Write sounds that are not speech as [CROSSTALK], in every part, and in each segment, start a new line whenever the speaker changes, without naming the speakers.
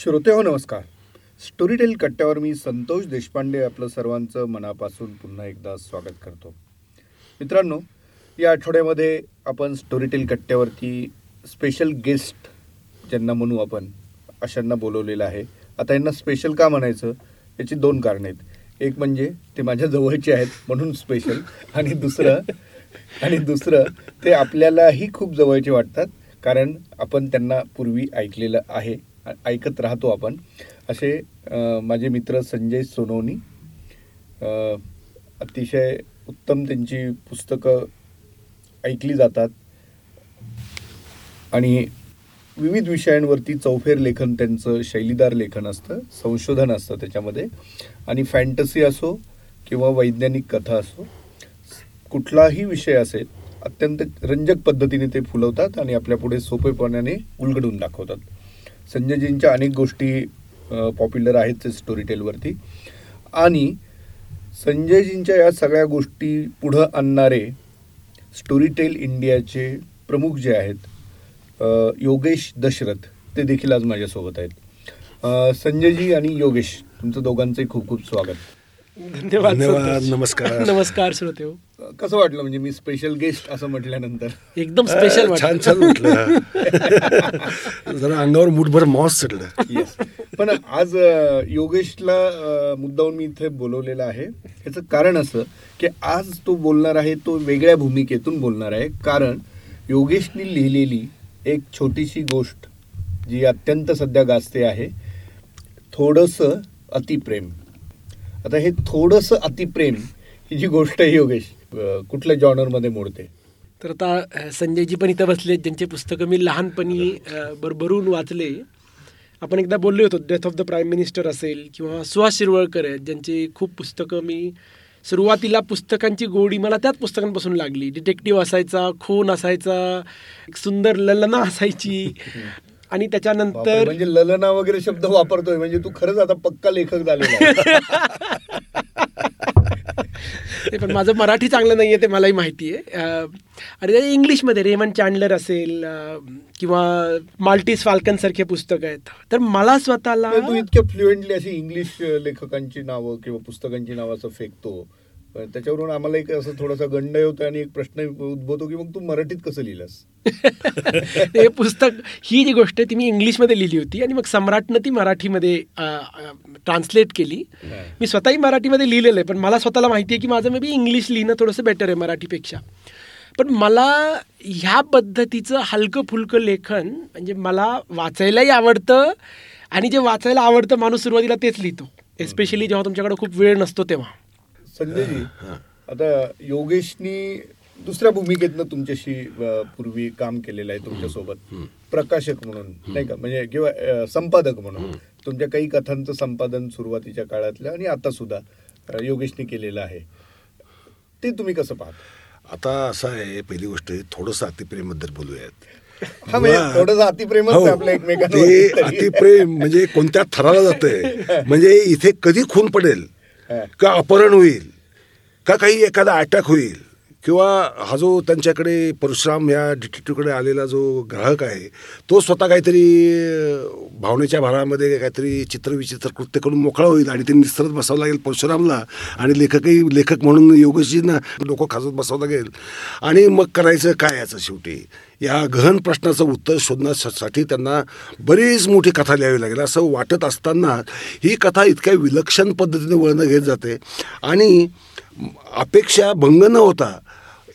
श्रोते हो नमस्कार. स्टोरीटेल कट्ट्यावर मी संतोष देशपांडे आपलं सर्वांचं मनापासून पुन्हा एकदा स्वागत करतो. मित्रांनो या आठवड्यामध्ये आपण स्टोरीटेल कट्ट्यावरती स्पेशल गेस्ट ज्यांना म्हणू आपण अशांना बोलवलेलं आहे. आता यांना स्पेशल का म्हणायचं? याची दोन कारणं आहेत. एक म्हणजे ते माझ्या जवळचे आहेत म्हणून स्पेशल आणि दुसरं आणि दुसरं ते आपल्यालाही खूप जवळचे वाटतात कारण आपण त्यांना पूर्वी ऐकलेलं आहे. ऐकत राहतो आपण. असे माझे मित्र संजय सोनवणी अतिशय उत्तम त्यांची पुस्तकं ऐकली जातात. आणि विविध विषयांवरती चौफेर लेखन त्यांचं शैलीदार लेखन असतं संशोधन असतं त्याच्यामध्ये. आणि फॅन्टसी असो किंवा वैज्ञानिक कथा असो कुठलाही विषय असेल अत्यंत रंजक पद्धतीने ते फुलवतात आणि आपल्यापुढे सोपेपणाने उलगडून दाखवतात. संजयजींच्या अनेक गोष्टी पॉप्युलर आहेत स्टोरी टेलवरती आणि संजयजींच्या या सगळ्या गोष्टी पुढं आणणारे स्टोरी टेल इंडियाचे प्रमुख जे आहेत योगेश दशरथ ते देखील आज माझ्यासोबत आहेत. संजयजी आणि योगेश तुमचं दोघांचंही खूप खूप स्वागत.
धन्यवाद
धन्यवाद. नमस्कार. [LAUGHS]
नमस्कार श्रोते हो.
कसं वाटलं म्हणजे मी स्पेशल गेस्ट असं म्हटल्यानंतर?
एकदम स्पेशल
छान छान म्हटलं. [LAUGHS] जरा अंगावर मुठभर मॉस चढलं
येस पण आज योगेशला मुद्दाहून मी इथे बोलवलेला आहे. याचं कारण असं की आज तो बोलणार आहे तो वेगळ्या भूमिकेतून बोलणार आहे. कारण योगेशनी लिहिलेली एक छोटीशी गोष्ट जी अत्यंत सध्या गाजते आहे थोडंसं अतिप्रेम. आता हे थोडंसं अतिप्रेम ही जी गोष्ट आहे योगेश कुठल्या जॉनरमध्ये मोडते?
तर आता संजयजी पण इथं बसले ज्यांचे पुस्तकं मी लहानपणी भरभरून वाचले. आपण एकदा बोललो होतो death of the prime minister असेल किंवा सुहास शिरवळकर आहेत ज्यांची खूप पुस्तकं मी सुरुवातीला पुस्तकांची गोडी मला त्याच पुस्तकांपासून लागली. डिटेक्टिव्ह असायचा खून असायचा एक सुंदर ललना असायची. [LAUGHS] आणि त्याच्यानंतर
म्हणजे ललना वगैरे शब्द वापरतोय म्हणजे तू खरंच आता पक्का लेखक.
ते पण माझं मराठी चांगलं नाही आहे ते मलाही माहिती आहे. आणि इंग्लिशमध्ये रेमन चॅन्डलर असेल किंवा माल्टीस फाल्कनसारखे पुस्तकं आहेत. तर मला स्वतःला
तू इतक्या फ्लुएंटली अशी इंग्लिश लेखकांची नावं किंवा पुस्तकांची नावं असं फेकतो. त्याच्यावरून आम्हाला एक असं थोडासा गंड होतो आणि एक प्रश्न उद्भवतो की मग तू मराठीत कसं लिहिलंस? [LAUGHS]
हे पुस्तक ही जी गोष्ट आहे ती मी इंग्लिशमध्ये लिहिली होती आणि मग सम्राटनं ती मराठीमध्ये ट्रान्सलेट केली. मी स्वतःही मराठीमध्ये लिहिलेलं आहे पण मला स्वतःला माहिती आहे की माझं मे बी इंग्लिश लिहिणं थोडंसं बेटर आहे मराठीपेक्षा. पण मला ह्या पद्धतीचं हलकं फुलकं लेखन म्हणजे मला वाचायलाही आवडतं आणि जे वाचायला आवडतं माणूस सुरुवातीला तेच लिहितो. एस्पेशली जेव्हा तुमच्याकडे खूप वेळ नसतो तेव्हा.
संजयजी आता योगेशनी दुसऱ्या भूमिकेतनं तुमच्याशी पूर्वी काम केलेलं आहे तुमच्यासोबत. प्रकाशक म्हणून नाही का? म्हणजे किंवा संपादक म्हणून. तुमच्या काही कथांचं संपादन सुरुवातीच्या काळातलं आणि आता सुद्धा योगेशनी केलेलं आहे. ते तुम्ही कसं पाहता?
आता असं आहे पहिली गोष्ट थोडंसं अतिप्रेमबद्दल बोलूयात.
हा म्हणजे. थोडंसं अतिप्रेमच
हो. ते
तरी.
अतिप्रेम म्हणजे कोणत्या थराला जातंय? [LAUGHS] म्हणजे इथे कधी खून पडेल. का अपहरण होईल? का काही एखादा अटॅक होईल? किंवा हा जो त्यांच्याकडे परशुराम या डिटेक्टिव्हकडे आलेला जो ग्राहक आहे तो स्वतः काहीतरी भावनेच्या भारामध्ये काहीतरी चित्रविचित्र कृत्य करून मोकळा होईल आणि ते निसरत बसावं लागेल परशुरामला आणि लेखकही लेखक म्हणून योगेशजींना लोक खाजत बसावं लागेल. आणि मग करायचं काय याचं शेवटी? या गहन प्रश्नाचं उत्तर शोधण्यासाठी त्यांना बरीच मोठी कथा लिहावी लागेल. असं वाटत असताना ही कथा इतक्या विलक्षण पद्धतीने वळणं घेत जाते. आणि अपेक्षा भंग न होता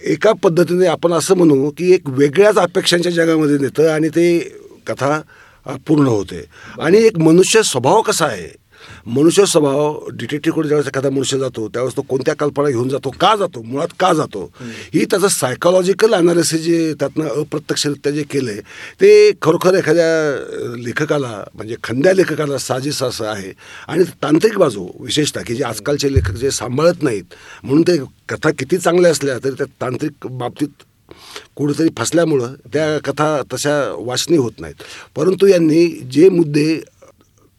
एका पद्धतीने आपण असं म्हणू की एक वेगळ्याच अपेक्षांच्या जगामध्ये नेतं आणि ते कथा पूर्ण होते. आणि एक मनुष्य स्वभाव कसा आहे? मनुष्य स्वभाव डिटेक्टिव्हकडे ज्यावेळेस एखादा मनुष्य जातो त्यावेळेस तो कोणत्या कल्पना घेऊन जातो का जातो मुळात का जातो ही त्याचं सायकोलॉजिकल अनालिसिस जे त्यातनं अप्रत्यक्षरित्या जे केलं आहे ते खरोखर एखाद्या लेखकाला म्हणजे खंद्या लेखकाला साजिस असं आहे. आणि तांत्रिक बाजू विशेषतः की जे आजकालचे लेखक जे सांभाळत नाहीत म्हणून ते कथा किती चांगल्या असल्या तरी त्या तांत्रिक बाबतीत कुठेतरी फसल्यामुळं त्या कथा तशा वाचनी होत नाहीत. परंतु यांनी जे मुद्दे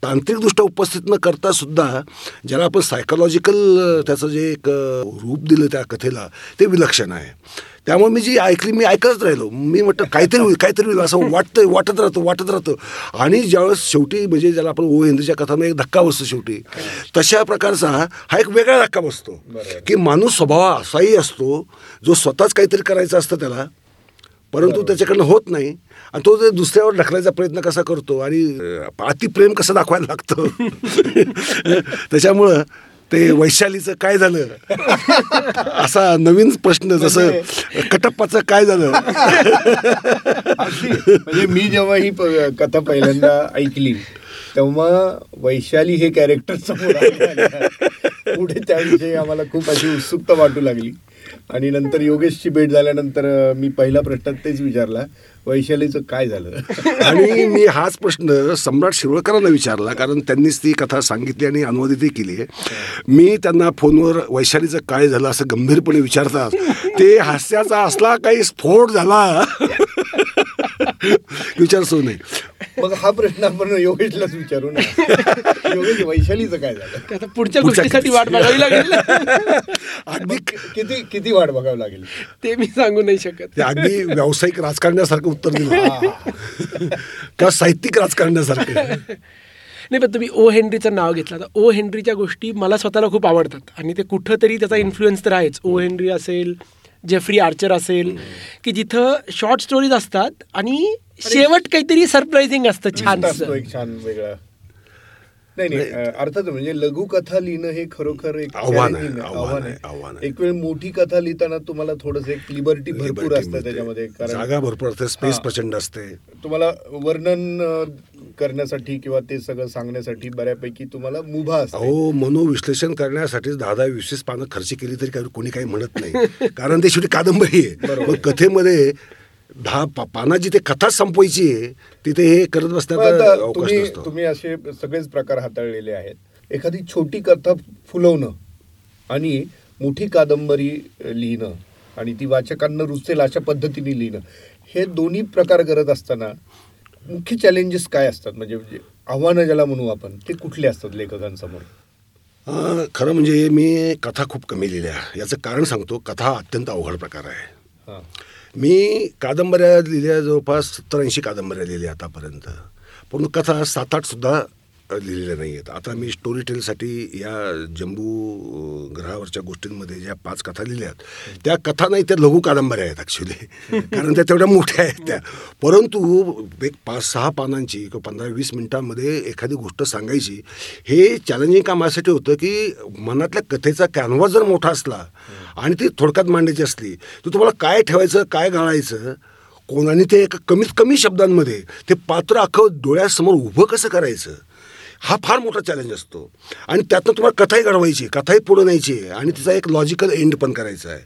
तांत्रिकदृष्ट्या उपस्थित न करता सुद्धा ज्याला आपण सायकोलॉजिकल त्याचं जे एक रूप दिलं त्या कथेला ते विलक्षण आहे. त्यामुळे मी जी ऐकली मी ऐकत राहिलो. मी म्हटलं काहीतरी होईल काहीतरी होईल. असं वाटतं वाटत राहतं वाटत राहतं. आणि ज्यावेळेस शेवटी म्हणजे ज्याला आपण ओ हिंदीच्या कथामध्ये एक धक्का बसतो शेवटी तशा प्रकारचा हा एक वेगळा धक्का बसतो. की माणूस स्वभाव असाही असतो जो स्वतःच काहीतरी करायचं असतं त्याला परंतु त्याच्याकडनं होत नाही. आणि तो ते दुसऱ्यावर ढकलायचा प्रयत्न कसा करतो आणि अतिप्रेम कसं दाखवायला लागतं [LAUGHS] त्याच्यामुळं ते वैशालीचं काय झालं असा नवीन प्रश्न जसं कटप्पाचं काय झालं.
म्हणजे मी जेव्हा ही प- कथा पहिल्यांदा ऐकली तेव्हा वैशाली हे कॅरेक्टर समोर. पुढे त्याविषयी आम्हाला खूप अशी उत्सुकता वाटू लागली आणि नंतर योगेशची भेट झाल्यानंतर मी पहिला प्रश्न तेच विचारला वैशालीचं काय झालं? [LAUGHS]
आणि मी हाच प्रश्न सम्राट शिरोळकरांना विचारला कारण त्यांनीच ती कथा सांगितली आणि अनुवादितही केली. आहे मी त्यांना फोनवर वैशालीचं काय झालं असं गंभीरपणे विचारतात ते हास्याचा असला काही स्फोट झाला. [LAUGHS] विचारसो नाही.
मग हा प्रश्न आपण योगेशलाच विचारू ना. योगेश वैशालीचं काय झालं?
ते आता पुढच्या गोष्टीसाठी वाट बघावी लागेल.
अगदी
किती किती वाट बघावं लागेल?
ते मी सांगू नाही शकत.
ते अगदी व्यावसायिक राजकारण्यासारखं उत्तर दिलं. किंवा साहित्यिक राजकारण्यासारखं.
नाही पण तुम्ही ओ हेनरीचं नाव घेतलं तर ओ हेनरीच्या गोष्टी मला स्वतःला खूप आवडतात. आणि ते कुठं तरी त्याचा इन्फ्लुएन्स तर आहेच. ओ हेनरी असेल जेफ्री आर्चर असेल की जिथं शॉर्ट स्टोरीज असतात आणि शेवट काहीतरी सरप्राइझिंग असतं छान
एक छान वेगळा. नाही नाही अर्थात म्हणजे लघुकथा लिहिणं हे खरोखर एक
आव्हान आहे, आव्हान.
एक वेळ मोठी कथा लिहिताना तुम्हाला थोडस एक लिबर्टी भरपूर असतं. त्याच्यामध्ये कारण
जागा भरपूर असते स्पेस
हा.
प्रचंड असते.
तुम्हाला वर्णन करण्यासाठी किंवा ते सगळं सांगण्यासाठी बऱ्यापैकी तुम्हाला मुभा असते.
अहो मनोविश्लेषण करण्यासाठीच दहा दहा वीस पानं खर्च केली तरी काही कोणी काही म्हणत नाही. कारण ते शेवटी कादंबरी आहे. मग कथेमध्ये दहा पा- पानाची ते कथा संपवायची आहे तिथे हे करत बसण्याचा अवकाश
तुम्ही तुम्ही असे सगळेच प्रकार हाताळलेले आहेत. एखादी छोटी कथा फुलवणं आणि मोठी कादंबरी लिहिणं आणि ती वाचकांना रुचेल अशा पद्धतीने लिहिणं हे दोन्ही प्रकार करत असताना मुख्य चॅलेंजेस काय असतात? म्हणजे म्हणजे आव्हानं ज्याला म्हणू आपण ते कुठले असतात लेखकांसमोर?
खरं म्हणजे मी कथा खूप कमी लिहिल्या. याचं कारण सांगतो कथा अत्यंत अवघड प्रकार आहे.
हां.
मी कादंबऱ्या लिहिल्या जवळपास सत्तर ऐंशी कादंबऱ्या लिहिल्या आतापर्यंत. पण कथा सात आठ सुद्धा लिहिलेल्या नाही आहेत आता मी स्टोरी टेलसाठी या जम्बू ग्रहावरच्या गोष्टींमध्ये ज्या पाच कथा लिहिल्यात त्या कथा नाही त्या लघु कादंबऱ्या आहेत ॲक्च्युली [LAUGHS] कारण त्या तेवढ्या मोठ्या आहेत त्या. परंतु एक पाच सहा पानांची किंवा पंधरा वीस मिनिटांमध्ये एखादी गोष्ट सांगायची हे चॅलेंजिंग काम यासाठी होतं की मनातल्या कथेचा कॅनव्हास जर मोठा असला आणि ती थोडक्यात मांडायची असली तर तुम्हाला काय ठेवायचं काय घालायचं कोणाने ते एका कमीत कमी शब्दांमध्ये ते पात्र अख्खं डोळ्यासमोर उभं कसं करायचं? हा फार मोठा चॅलेंज असतो. आणि त्यातनं तुम्हाला कथाही घडवायची कथाही पुढे न्यायची आहे आणि तिचा एक लॉजिकल एंड पण करायचा आहे.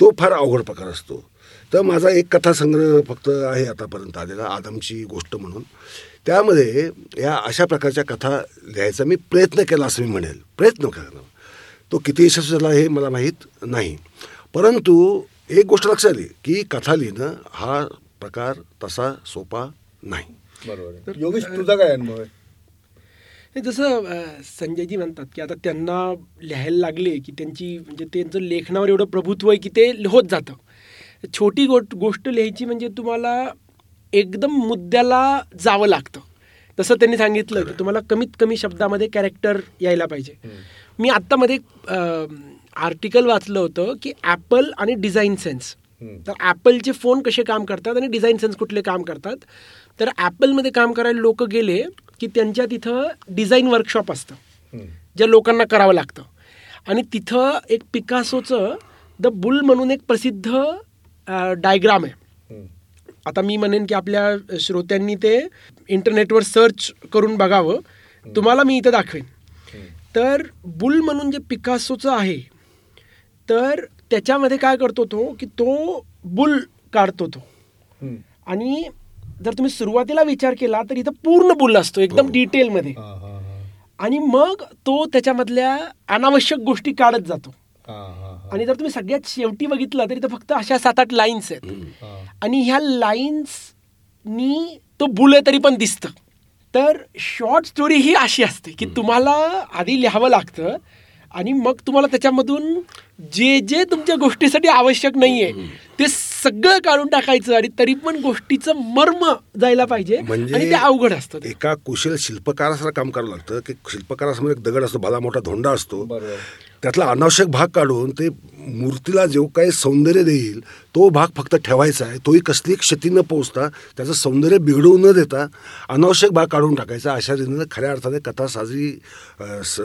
तो फार अवघड प्रकार असतो. तर माझा एक कथासंग्रह फक्त आहे आतापर्यंत आलेला आदमची गोष्ट म्हणून. त्यामध्ये या अशा प्रकारच्या कथा लिहायचा मी प्रयत्न केला असं मी म्हणेल. प्रयत्न केला तो किती यशस्वी झाला हे मला माहीत नाही. परंतु एक गोष्ट लक्षात आली की कथा लिहिणं हा प्रकार तसा सोपा नाही.
बरोबर. योगेश तुझा काय अनुभव आहे?
जसं संजयजी म्हणतात की आता त्यांना लिहायला लागले की त्यांची म्हणजे त्यांचं लेखनावर एवढं प्रभुत्व आहे की ते होत जातं. छोटी गोट गोष्ट लिहायची म्हणजे तुम्हाला एकदम मुद्द्याला जावं लागतं. तसं त्यांनी सांगितलं की तुम्हाला कमीत कमी शब्दामध्ये कॅरेक्टर यायला पाहिजे. मी आत्तामध्ये आर्टिकल वाचलं होतं की ॲपल आणि डिझाईन सेन्स. तर ॲपलचे फोन कसे काम करतात आणि डिझाईन सेन्स कुठले काम करतात? तर ॲपलमध्ये काम करायला लोक गेले की त्यांच्या तिथं डिझाईन वर्कशॉप असतं. ज्या लोकांना करावं लागतं. आणि तिथं एक पिकासोचं द बुल म्हणून एक प्रसिद्ध डायग्राम आहे. आता मी म्हणेन की आपल्या श्रोत्यांनी ते इंटरनेटवर सर्च करून बघावं. तुम्हाला मी इथं दाखवेन. तर बुल म्हणून जे पिकासोचं आहे तर त्याच्यामध्ये काय करतो तो की तो बुल काढतो तो. आणि जर तुम्ही सुरुवातीला विचार केला तर इथं पूर्ण बुल असतो एकदम डिटेलमध्ये. आणि मग तो त्याच्यामधल्या अनावश्यक गोष्टी काढत जातो. आणि जर तुम्ही सगळ्यात शेवटी बघितलं तर इथं फक्त अशा सात आठ लाईन्स आहेत. आणि ह्या लाईन्सनी तो बुल आहे तरी पण दिसतं. तर शॉर्ट स्टोरी ही अशी असते की तुम्हाला आधी लिहावं लागतं आणि मग तुम्हाला त्याच्यामधून जे जे तुमच्या गोष्टीसाठी आवश्यक नाहीये ते सगळं काढून टाकायचं आणि तरी पण गोष्टीचं मर्म जायला पाहिजे आणि ते अवघड असतं.
एका कुशल शिल्पकारासारखं काम करावं लागतं की शिल्पकारासमोर एक दगड असतो भला मोठा धोंडा असतो. त्यातला अनावश्यक भाग काढून ते मूर्तीला जो काही सौंदर्य देईल तो भाग फक्त ठेवायचा आहे. तोही कसली क्षती न पोहोचता त्याचं सौंदर्य बिघडवू न देता अनावश्यक भाग काढून टाकायचा. अशा रीतीनं खऱ्या अर्थाने कथा साजरी स-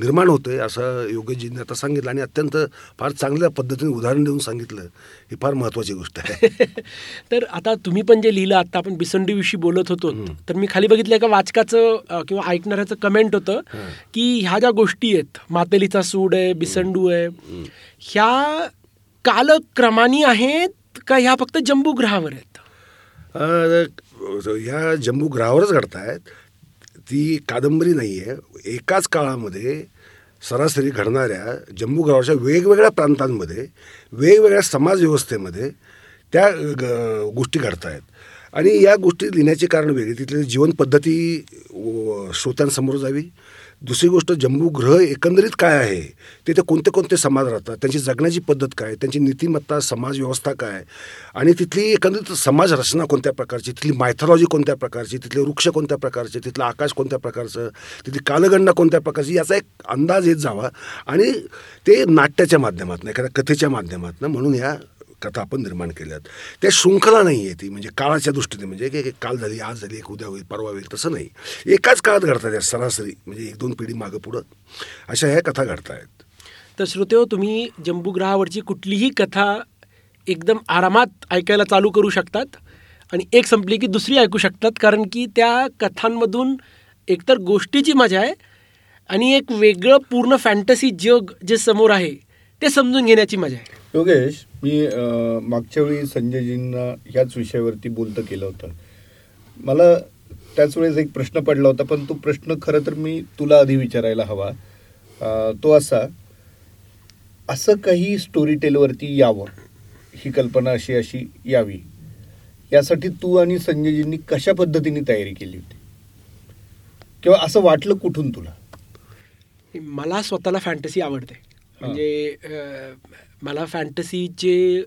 निर्माण होते असं योगेशजींनी आता सांगितलं आणि अत्यंत फार चांगल्या पद्धतीने उदाहरण देऊन सांगितलं. ही फार महत्त्वाची गोष्ट आहे. [LAUGHS]
तर आता तुम्ही पण जे लिहिलं आता आपण बिसंडीविषयी बोलत होतो तर मी खाली बघितलं एका वाचकाचं किंवा ऐकणाऱ्याचं कमेंट होतं की ह्या ज्या गोष्टी आहेत मातेलीचा सूड आहे बिसंडू आहे. ह्या कालक्रमानी आहेत का ह्या फक्त जम्बू ग्रहावर आहेत
ह्या जम्बू ग्रहावरच घडतायत. ती कादंबरी नाही आहे एकाच काळामध्ये सरासरी घडणाऱ्या जम्बू ग्रहावरच्या वेगवेगळ्या प्रांतांमध्ये वेगवेगळ्या समाज व्यवस्थेमध्ये त्या गोष्टी घडत आहेत आणि या गोष्टी लिहिण्याचे कारण वेगळे. तिथली जीवनपद्धती श्रोत्यांसमोर जावी. दुसरी गोष्ट जम्बू ग्रह एकंदरीत काय आहे? तिथे कोणते कोणते समाज राहतात? त्यांची जगण्याची पद्धत काय? त्यांची नीतिमत्ता समाज व्यवस्था काय? आणि तिथली एकंदरीत समाज रचना कोणत्या प्रकारची? तिथली मायथॉलॉजी कोणत्या प्रकारची? तिथले वृक्ष कोणत्या प्रकारचे? तिथलं आकाश कोणत्या प्रकारचं? तिथली कालगणना कोणत्या प्रकारची? याचा एक अंदाज येत जावा. आणि ते नाट्याच्या माध्यमातून एखाद्या कथेच्या माध्यमातून म्हणून ह्या कथा आपण निर्माण केल्यात. त्या शृंखला नाही आहे ती म्हणजे काळाच्या दृष्टीने म्हणजे एक एक काल झाली आज झाली एक उद्या होईल परवा होईल तसं नाही. एकाच काळात घडतात या सरासरी म्हणजे एक दोन पिढी मागं पुढं. अशा ह्या कथा घडतायत.
तर श्रोतेहो तुम्ही जम्बू ग्रहावरची कुठलीही कथा एकदम आरामात ऐकायला चालू करू शकतात आणि एक संपली की दुसरी ऐकू शकतात कारण की त्या कथांमधून एकतर गोष्टीची मजा आहे आणि एक वेगळं पूर्ण फॅन्टसी जग जे समोर आहे ते समजून घेण्याची मजा आहे.
योगेश मी मागच्या वेळी संजयजींना ह्याच विषयावरती बोलतं केलं होतं. मला त्याच वेळेस एक प्रश्न पडला होता पण तो प्रश्न खरं तर मी तुला आधी विचारायला हवा. तो असा असं काही स्टोरी टेलवरती यावं ही कल्पना अशी अशी यावी. यासाठी तू आणि संजयजींनी कशा पद्धतीने तयारी केली होती? किंवा असं वाटलं कुठून तुला?
मला स्वतःला फॅन्टसी आवडते. म्हणजे मला फॅन्टसीचे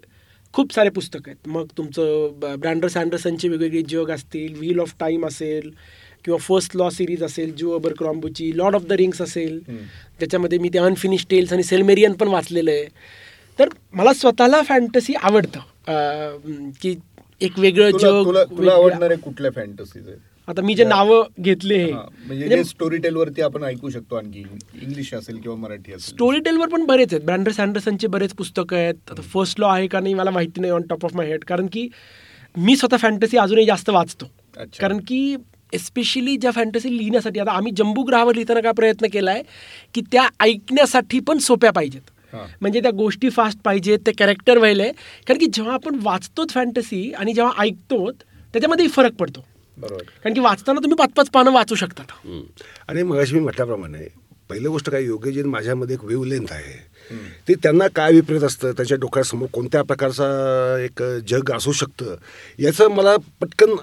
खूप सारे पुस्तक आहेत. मग तुमचं ब- ब्रँडर सँडरसनचे वेगवेगळे जग असतील व्हील ऑफ टाईम असेल किंवा फर्स्ट लॉ सिरीज असेल जो अबर क्रॉम्बोची लॉर्ड ऑफ द रिंग्स असेल. त्याच्यामध्ये मी ते अनफिनिश टेल्स आणि सेल्मेरियन पण वाचलेलं आहे. तर मला स्वतःला फॅन्टसी आवडतं. की एक वेगळं जग
तुला आवडणारे कुठल्या फॅन्टसीज आहेत?
आता मी जे नावं घेतले
हा, म्हणजे स्टोरी टेल वरती आपण ऐकू शकतो आणखी इंग्लिश असेल किंवा मराठी असेल.
स्टोरी टेलवर पण बरेच आहेत. ब्रँडर सँडरसनचे बरेच पुस्तकं आहेत. आता फर्स्ट लॉ आहे का नाही मला माहिती नाही on top of my head कारण की मी स्वतः फॅन्टसी अजूनही जास्त वाचतो. कारण की एस्पेशली ज्या फॅन्टसी लिहिण्यासाठी आता आम्ही जम्बू ग्रहावर लिहिताना काय प्रयत्न केला आहे की त्या ऐकण्यासाठी पण सोप्या पाहिजेत. म्हणजे त्या गोष्टी फास्ट पाहिजेत ते कॅरेक्टर व्हायला. कारण की जेव्हा आपण वाचतोच फॅन्टसी आणि जेव्हा ऐकतो त्याच्यामध्येही फरक पडतो.
बरोबर.
कारण की वाचताना तुम्ही पाच पाच पानं वाचू शकता.
हम्म. आणि मगाशी मी म्हटल्याप्रमाणे पहिली गोष्ट काय योग्यजीन माझ्यामध्ये एक वेवलेंथ आहे. ते त्यांना काय विपरीत असतं त्याच्या डोक्यासमोर कोणत्या प्रकारचा एक जग असू शकतं याचं मला पटकन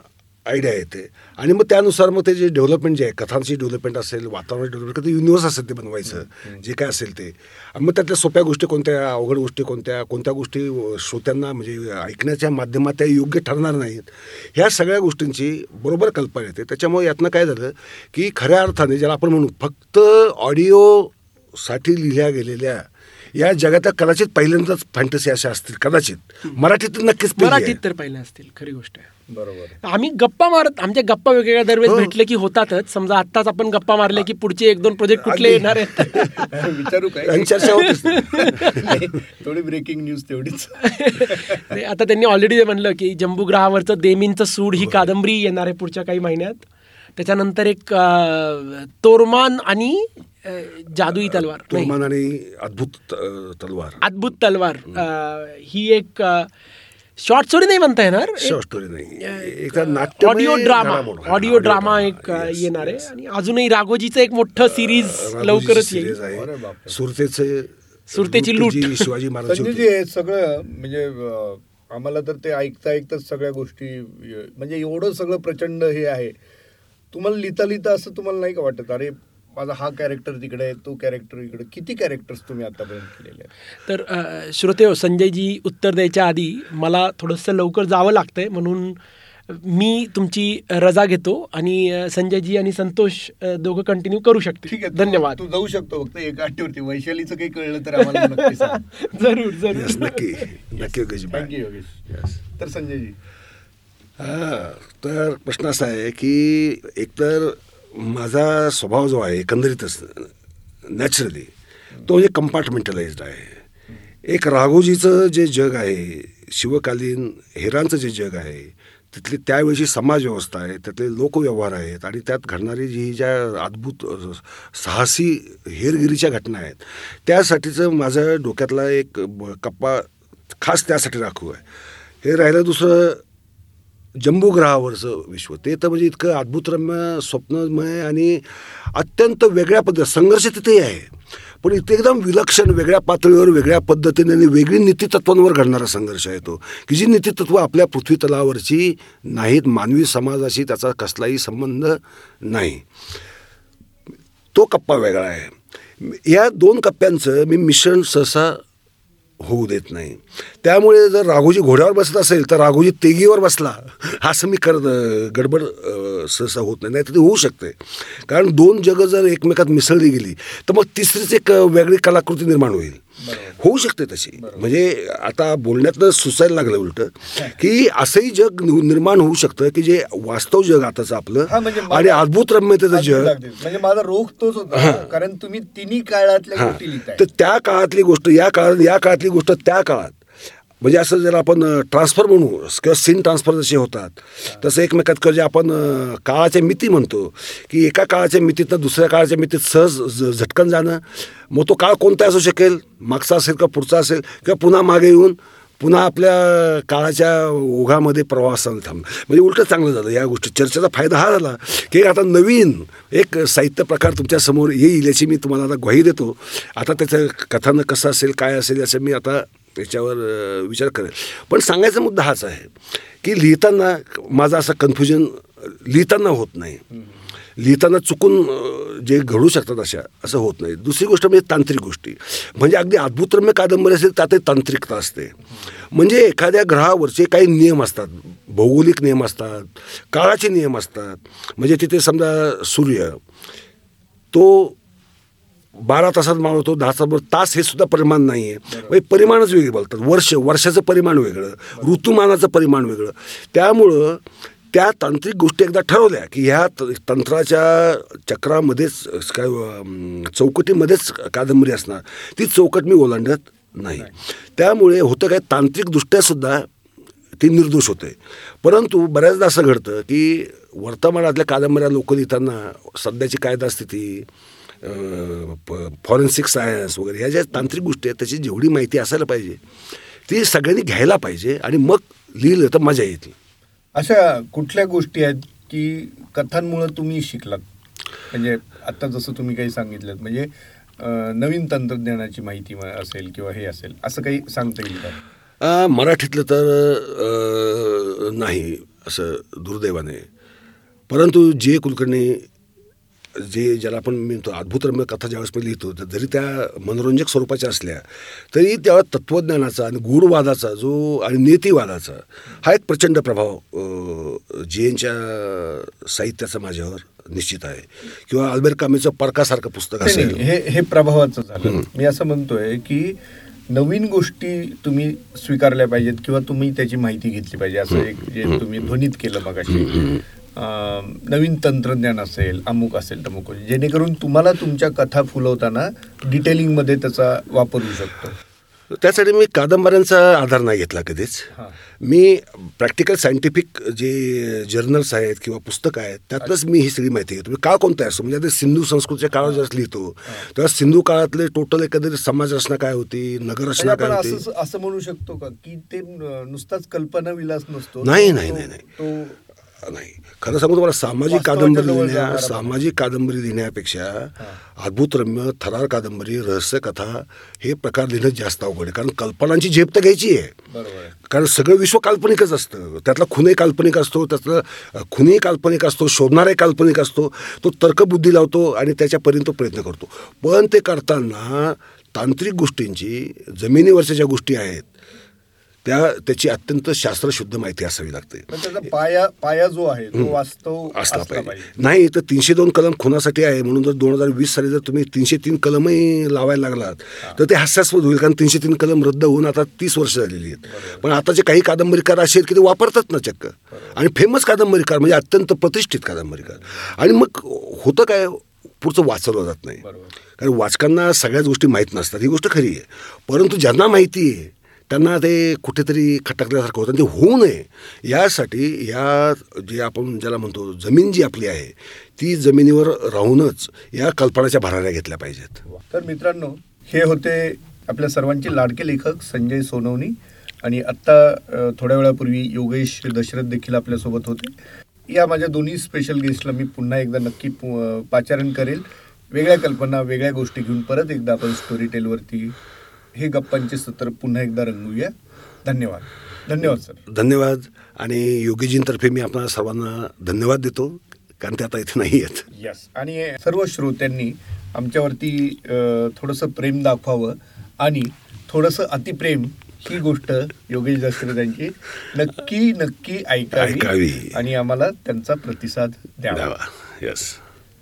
आयडिया येते. आणि मग त्यानुसार मग ते जे डेव्हलपमेंट जे आहे कथांची डेव्हलपमेंट असेल वातावरण डेव्हलपमेंट ते युनिवर्स असेल ते बनवायचं जे काय असेल ते. मग त्यातल्या सोप्या गोष्टी कोणत्या अवघड गोष्टी कोणत्या कोणत्या गोष्टी श्रोत्यांना म्हणजे ऐकण्याच्या माध्यमात त्या योग्य ठरणार नाहीत. ह्या सगळ्या गोष्टींची बरोबर कल्पना येते. त्याच्यामुळे यातनं काय झालं की खऱ्या अर्थाने ज्याला आपण म्हणू फक्त ऑडिओसाठी लिहिल्या गेलेल्या या जगातल्या कदाचित पहिल्यांदाच फॅन्टसी अशा असतील कदाचित. मराठीत नक्कीच.
मराठीत तर पहिल्या असतील खरी गोष्ट आहे.
बरोबर.
आम्ही गप्पा मारत आमच्या गप्पा वेगवेगळ्या दरवेळेस
हो.
भेटले की होतातच. समजा आत्ताच आपण गप्पा मारले की पुढचे एक दोन प्रोजेक्ट कुठले. येणार आहेत? [LAUGHS]
विचारू काय?
चर्चा [LAUGHS]
थोडी ब्रेकिंग न्यूज तेवढीच. [LAUGHS]
नाही, आता त्यांनी ऑलरेडी म्हणलं की जम्बू ग्रहावरचं देमींचं सूड ही कादंबरी येणार आहे पुढच्या काही महिन्यात. त्याच्यानंतर एक तोरमान आणि जादुई तलवार.
तुर्मान आणि अद्भुत तलवार.
अद्भुत तलवार. ही एक शॉर्ट स्टोरी नाही म्हणता येणार.
शॉर्ट स्टोरी नाही. एक नाट्य
ऑडिओ ड्रामा ऑडिओ ड्रामा एक येणार आहे. आणि अजूनही राघोजीचं एक मोठं सिरीज लवकरच येईल.
सुरतेचे
सुरतेची लूट.
जी शिवाजी.
हे सगळं म्हणजे आम्हाला तर ते ऐकता ऐकताच सगळ्या गोष्टी म्हणजे एवढं सगळं प्रचंड हे आहे. तुम्हाला लिहिता लिहिता असं तुम्हाला नाही का वाटत? अरे माझा हा कॅरेक्टर तिकडे आहे तो कॅरेक्टर इकडे. किती कॅरेक्टर्स तुम्ही आतापर्यंत केलेले आहेत?
तर श्रोते हो, संजयजी उत्तर द्यायच्या आधी मला थोडंसं लवकर जावं लागतंय. म्हणून मी तुमची रजा घेतो आणि संजयजी आणि संतोष दोघं कंटिन्यू करू शकते
ठीक आहे
धन्यवाद.
तू जाऊ शकतो फक्त एका अट्टीवरती वैशालीचं काही कळलं तर आम्हाला नक्की सांग. [LAUGHS]
जरूर जरूर.
नक्की. नक्की योगेश.
तर संजयजी.
हा, तर प्रश्न असा आहे की एकतर माझा स्वभाव जो आहे एकंदरीतच नॅचरली तो म्हणजे कंपार्टमेंटलाइज्ड आहे. एक राघोजीचं जे जग आहे शिवकालीन हेरांचं जे जग आहे तिथली त्यावेळची समाजव्यवस्था आहे त्यातले लोकव्यवहार आहेत आणि त्यात घडणारी जी ज्या अद्भुत साहसी हेरगिरीच्या घटना आहेत त्यासाठीचं माझं डोक्यातला एक ब- कप्पा खास त्यासाठी राखू आहे. हे राहिलं दुसरं जंबूग्रहावरचं विश्व. ते तर म्हणजे इतकं अद्भुतरम्य स्वप्नमय आणि अत्यंत वेगळ्या पद्धत संघर्ष तिथेही आहे. पण इथे एकदम विलक्षण वेगळ्या पातळीवर वेगळ्या पद्धतीने आणि वेगळी नीतितत्वांवर घडणारा संघर्ष आहे तो. की जी नीतितत्व आपल्या पृथ्वी तलावरची नाहीत मानवी समाजाशी त्याचा कसलाही संबंध नाही. तो कप्पा वेगळा आहे. या दोन कप्प्यांचं मी मिश्रण सहसा होऊ देत नाही. त्यामुळे जर राघोजी घोड्यावर बसत असेल तर राघोजी तेगीवर बसला. असं मी करत गडबड सहसा होत नाही. नाही तर ते होऊ शकते. कारण दोन जगं जर एकमेकात मिसळली गेली तर मग तिसरीच एक वेगळी कलाकृती निर्माण होईल. होऊ शकते तशी. म्हणजे आता बोलण्यातनं सुचायला लागलं उलट की असंही जग निर्माण होऊ शकतं की जे वास्तव जग आताचं आपलं
म्हणजे
आणि अद्भुत रम्यतेचं जग.
म्हणजे माझा रोख तोच होता. कारण तुम्ही तिन्ही काळातल्या
हां. तर त्या काळातली गोष्ट या काळात या काळातली गोष्ट त्या काळात. म्हणजे असं जर आपण ट्रान्सफर म्हणू किंवा सीन ट्रान्सफर जसे होतात तसं एकमेकात किंवा जे आपण काळाच्या मिती म्हणतो की एका काळाच्या मितीतनं दुसऱ्या काळाच्या मितीत सहज झटकन जाणं मग तो काळ कोणता असू शकेल मागचा असेल का पुढचा असेल किंवा पुन्हा मागे येऊन पुन्हा आपल्या काळाच्या ओघामध्ये प्रवासाने थांब म्हणजे उलटं चांगलं झालं या गोष्टी. चर्चेचा फायदा हा झाला की आता नवीन एक साहित्य प्रकार तुमच्यासमोर येईल याची मी तुम्हाला आता ग्वाही देतो. आता त्याचं कथानं कसं असेल काय असेल याचं मी आता त्याच्यावर विचार करेल. पण सांगायचा मुद्दा हाच आहे की लिहिताना माझं असं कन्फ्युजन लिहिताना होत नाही. लिहिताना चुकून जे घडू शकतात अशा असं होत नाही. दुसरी गोष्ट म्हणजे तांत्रिक गोष्टी. म्हणजे अगदी अद्भुतरम्य कादंबरी असेल त्यातही तांत्रिकता असते. म्हणजे एखाद्या ग्रहावरचे काही नियम असतात. भौगोलिक नियम असतात काळाचे नियम असतात. म्हणजे तिथे समजा सूर्य तो बारा तासात मावळतो दहा तास तास हे सुद्धा परिमाण नाही आहे म्हणजे परिमाणच वेगळे बोलतात. वर्ष वर्षाचं परिमाण वेगळं ऋतुमानाचं परिमाण वेगळं. त्यामुळं त्या तांत्रिक गोष्टी एकदा ठरवल्या की ह्या त- तंत्राच्या चक्रामध्येच काय चौकटीमध्येच कादंबरी असणार. ती चौकट मी ओलांडत नाही. त्यामुळे होतं काय तांत्रिकदृष्ट्यासुद्धा ती निर्दोष होते. परंतु बऱ्याचदा असं घडतं की वर्तमानातल्या कादंबऱ्या लोक लिहिताना सध्याची कायदा स्थिती फॉरेन्सिक सायन्स वगैरे ह्या ज्या तांत्रिक गोष्टी आहेत त्याची जेवढी माहिती असायला पाहिजे ती सगळ्यांनी घ्यायला पाहिजे आणि मग लिहिलं तर मजा येते
अशा कुठल्या गोष्टी आहेत की कथांमुळे तुम्ही शिकलात? म्हणजे आता जसं तुम्ही काही सांगितलं म्हणजे नवीन तंत्रज्ञानाची माहिती असेल किंवा हे असेल असं काही सांगता येईल का?
मराठीतलं तर नाही असं दुर्दैवाने. परंतु जे कुलकर्णी जे ज्याला आपण म्हणतो अद्भुतरम्य कथा ज्यावेळेस मी लिहितो तर जरी त्या मनोरंजक स्वरूपाच्या असल्या तरी त्या तत्त्वज्ञानाचा आणि गूढवादाचा जो आणि नीतिवादाचा हा एक प्रचंड प्रभाव अ, जयंच्या साहित्याचा माझ्यावर निश्चित आहे. किंवा अल्बेर कामेचं परकासारखं पुस्तक असेल.
हे हे प्रभावाचं झालं. मी असं म्हणतोय की नवीन गोष्टी तुम्ही स्वीकारल्या पाहिजेत किंवा तुम्ही त्याची माहिती घेतली पाहिजे असं एक जे तुम्ही ध्वनीत केलं मगाशी. अं, नवीन तंत्रज्ञान असेल अमुक असेल तमुक जेणेकरून तुम्हाला तुमच्या कथा फुलवताना डिटेलिंगमध्ये त्याचा वापर होऊ शकतो.
त्यासाठी मी कादंबऱ्यांचा आधार नाही घेतला कधीच. मी प्रॅक्टिकल सायंटिफिक जे जर्नल्स आहेत किंवा पुस्तकं आहेत त्यातलंच मी ही सगळी माहिती घेतो. म्हणजे काळ कोणता असतो म्हणजे आता सिंधू संस्कृतीच्या काळात जर लिहितो तेव्हा सिंधू काळातले टोटल एकंदरीत समाज रचना काय होती? नगर रचना काय होती?
असं असं म्हणू शकतो का की ते नुसताच कल्पना विलास नसतो?
नाही, नाही, नाही, नाही. खरं सांगू तुम्हाला सामाजिक कादंबरी लिहिण्या
जाणारा
सामाजिक कादंबरी लिहिण्यापेक्षा अद्भुतरम्य थरार कादंबरी रहस्यकथा हे प्रकार लिहिणं जास्त अवघड आहे. कारण कल्पनांची झेप तर घ्यायची आहे. कारण सगळं विश्व काल्पनिकच असतं. त्यातला खुनही काल्पनिक असतो त्यातलं अ, खुनही काल्पनिक असतो शोधणाराही काल्पनिक असतो. तो तर्कबुद्धी लावतो आणि त्याच्यापर्यंत तो प्रयत्न करतो. पण ते करताना तांत्रिक गोष्टींची जमिनीवरच्या ज्या गोष्टी आहेत त्या त्याची अत्यंत शास्त्रशुद्ध माहिती असावी लागते.
पाया पाया जो आहे तो वास्तव
असला पाहिजे. नाही तर तीनशे दोन कलम खुनासाठी आहे. म्हणून जर दोन हजार वीस साली जर तुम्ही तीनशे तीन कलमही लावायला लागलात तर ते हास्यास्पद होईल. कारण तीनशे तीन कलम रद्द होऊन आता तीस वर्ष झालेली आहेत. पण आताचे काही कादंबरीकार असे आहेत की ते वापरतात ना चक्क. आणि फेमस कादंबरीकार म्हणजे अत्यंत प्रतिष्ठित कादंबरीकार. आणि मग होतं काय पुढचं वाचवलं जात नाही. कारण वाचकांना सगळ्याच गोष्टी माहीत नसतात. ही गोष्ट खरी आहे. परंतु ज्यांना माहिती आहे त्यांना ते कुठेतरी खटकल्यासारखं होतं. आणि ते होऊ नये. यासाठी या जे आपण ज्याला म्हणतो जमीन जी आपली आहे ती जमिनीवर राहूनच या कल्पनाच्या भराऱ्या घेतल्या पाहिजेत.
तर मित्रांनो हे होते आपल्या सर्वांचे लाडके लेखक संजय सोनवणी आणि आत्ता थोड्या वेळापूर्वी योगेश दशरथ देखील आपल्यासोबत होते. या माझ्या दोन्ही स्पेशल गेस्टला मी पुन्हा एकदा नक्की पाचारण करेल. वेगळ्या कल्पना वेगळ्या गोष्टी घेऊन परत एकदा आपण स्टोरी टेलवरती हे गप्पांचे सत्र पुन्हा एकदा रंगवूया. धन्यवाद. धन्यवाद सर.
धन्यवाद. आणि योगीजींतर्फे मी आपल्या सर्वांना धन्यवाद देतो कारण ते आता इथे नाही आहेत.
यस आणि सर्व श्रोत्यांनी आमच्यावरती थोडंसं प्रेम दाखवावं आणि थोडंसं अतिप्रेम ही गोष्ट योगेश दशरथ यांची नक्की नक्की ऐकावी. आणि आम्हाला त्यांचा प्रतिसाद
द्यावा. येस